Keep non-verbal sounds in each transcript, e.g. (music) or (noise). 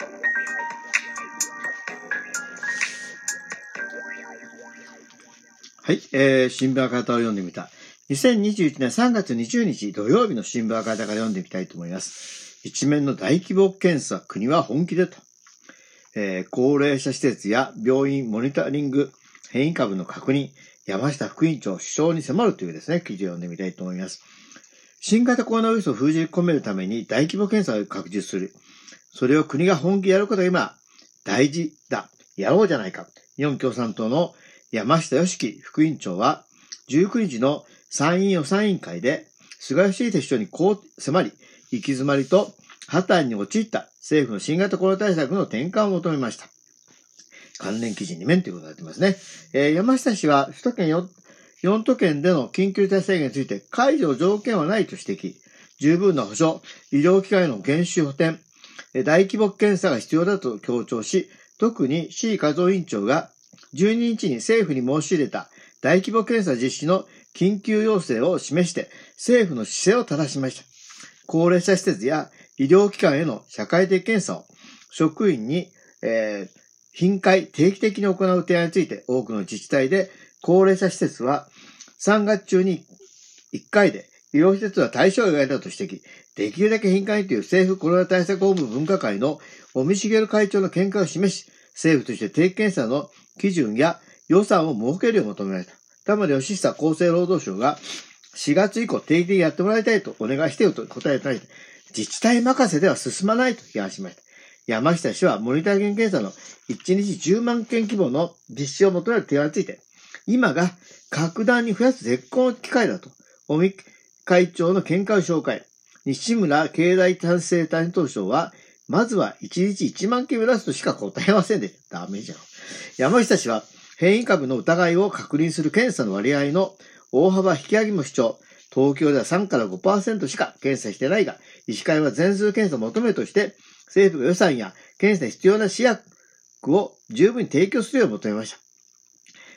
はい、えー、新聞赤旗を読んでみた。2021年3月20日土曜日の新聞赤旗から読んでみたいと思います。一面の大規模検査、国は本気でと。えー、高齢者施設や病院モニタリング、変異株の確認、山下副委員長、首相に迫るというですね、記事を読んでみたいと思います。新型コロナウイルスを封じ込めるために大規模検査を拡充する。それを国が本気でやることが今、大事だ。やろうじゃないか。日本共産党の山下義樹副委員長は、19日の参院予算委員会で、菅義偉首相にこう迫り、行き詰まりと破綻に陥った政府の新型コロナ対策の転換を求めました。関連記事2面ということになってますね。えー、山下氏は首都圏 4, 4都県での緊急事態宣言について解除条件はないと指摘。十分な保障、医療機関への減収補填、大規模検査が必要だと強調し、特に C 和夫委員長が12日に政府に申し入れた大規模検査実施の緊急要請を示して政府の姿勢を正しました。高齢者施設や医療機関への社会的検査を職員に、えー、頻回、定期的に行う提案について多くの自治体で高齢者施設は3月中に1回で医療施設は対象外だと指摘。できるだけ頻回という政府コロナ対策本部分科会の尾身茂会長の見解を示し、政府として定期検査の基準や予算を設けるよう求められた。玉田義久厚生労働省が4月以降定期的にやってもらいたいとお願いしてよと答えたり、自治体任せでは進まないと批判しました。山下氏はモニタリング検査の1日10万件規模の実施を求める提案について、今が格段に増やす絶好の機会だと、尾身会長の見解を紹介。西村経済担生担当省は、まずは1日1万件目指すとしか答えませんでした。ダメじゃん。山下氏は、変異株の疑いを確認する検査の割合の大幅引き上げも主張。東京では3から5%しか検査してないが、医師会は全数検査を求めるとして、政府が予算や検査に必要な試薬を十分に提供するよう求めました。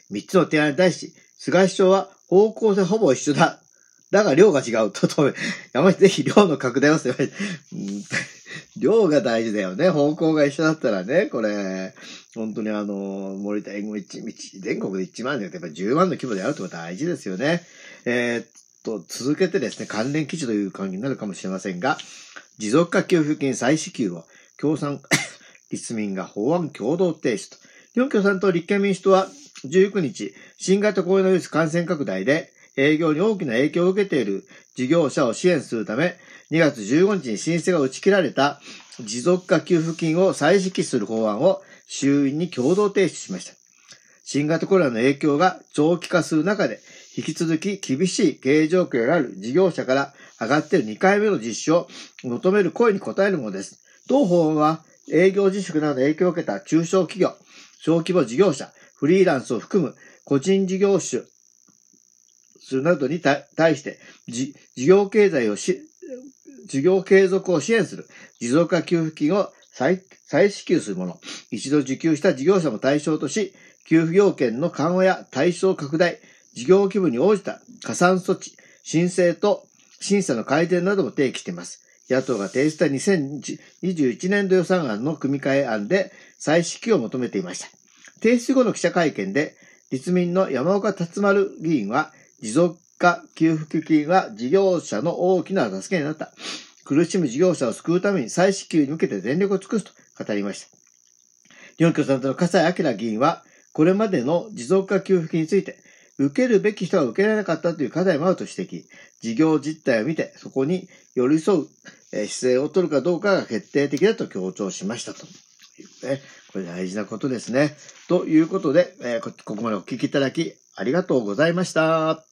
三つの提案に対し、菅首相は方向性ほぼ一緒だ。だが量が違うと止め、(laughs) 山下ぜひ量の拡大をせ (laughs) 量が大事だよね。方向が一緒だったらね、これ、本当にあの、森田英語一、全国で1万でやっぱ10万の規模であるってことは大事ですよね。えー、っと、続けてですね、関連記事という感じになるかもしれませんが、持続化給付金再支給を共産、(coughs) 立民が法案共同提出。日本共産党立憲民主党は19日、新型コロナウイルス感染拡大で営業に大きな影響を受けている事業者を支援するため、2月15日に申請が打ち切られた持続化給付金を再支給する法案を衆院に共同提出しました。新型コロナの影響が長期化する中で、引き続き厳しい経営状況がある事業者から上がっている2回目の実施を求める声に応えるものです。同法案は営業自粛など影響を受けた中小企業、小規模事業者、フリーランスを含む個人事業主、するなどに対して、事業経済をし、事業継続を支援する持続化給付金を再再支給するもの。一度受給した事業者も対象とし、給付要件の緩和や対象拡大、事業規模に応じた加算措置、申請と審査の改善なども提起しています。野党が提出した2021年度予算案の組み替え案で再支給を求めていました。提出後の記者会見で、立民の山岡達丸議員は、持続化給付金は事業者の大きな助けになった。苦しむ事業者を救うために再支給に向けて全力を尽くすと語りました。日本共産党の笠井明議員は、これまでの持続化給付金について、受けるべき人が受けられなかったという課題もあると指摘。事業実態を見て、そこに寄り添う姿勢を取るかどうかが決定的だと強調しましたと。これ大事なことですね。ということで、ここまでお聞きいただきありがとうございました。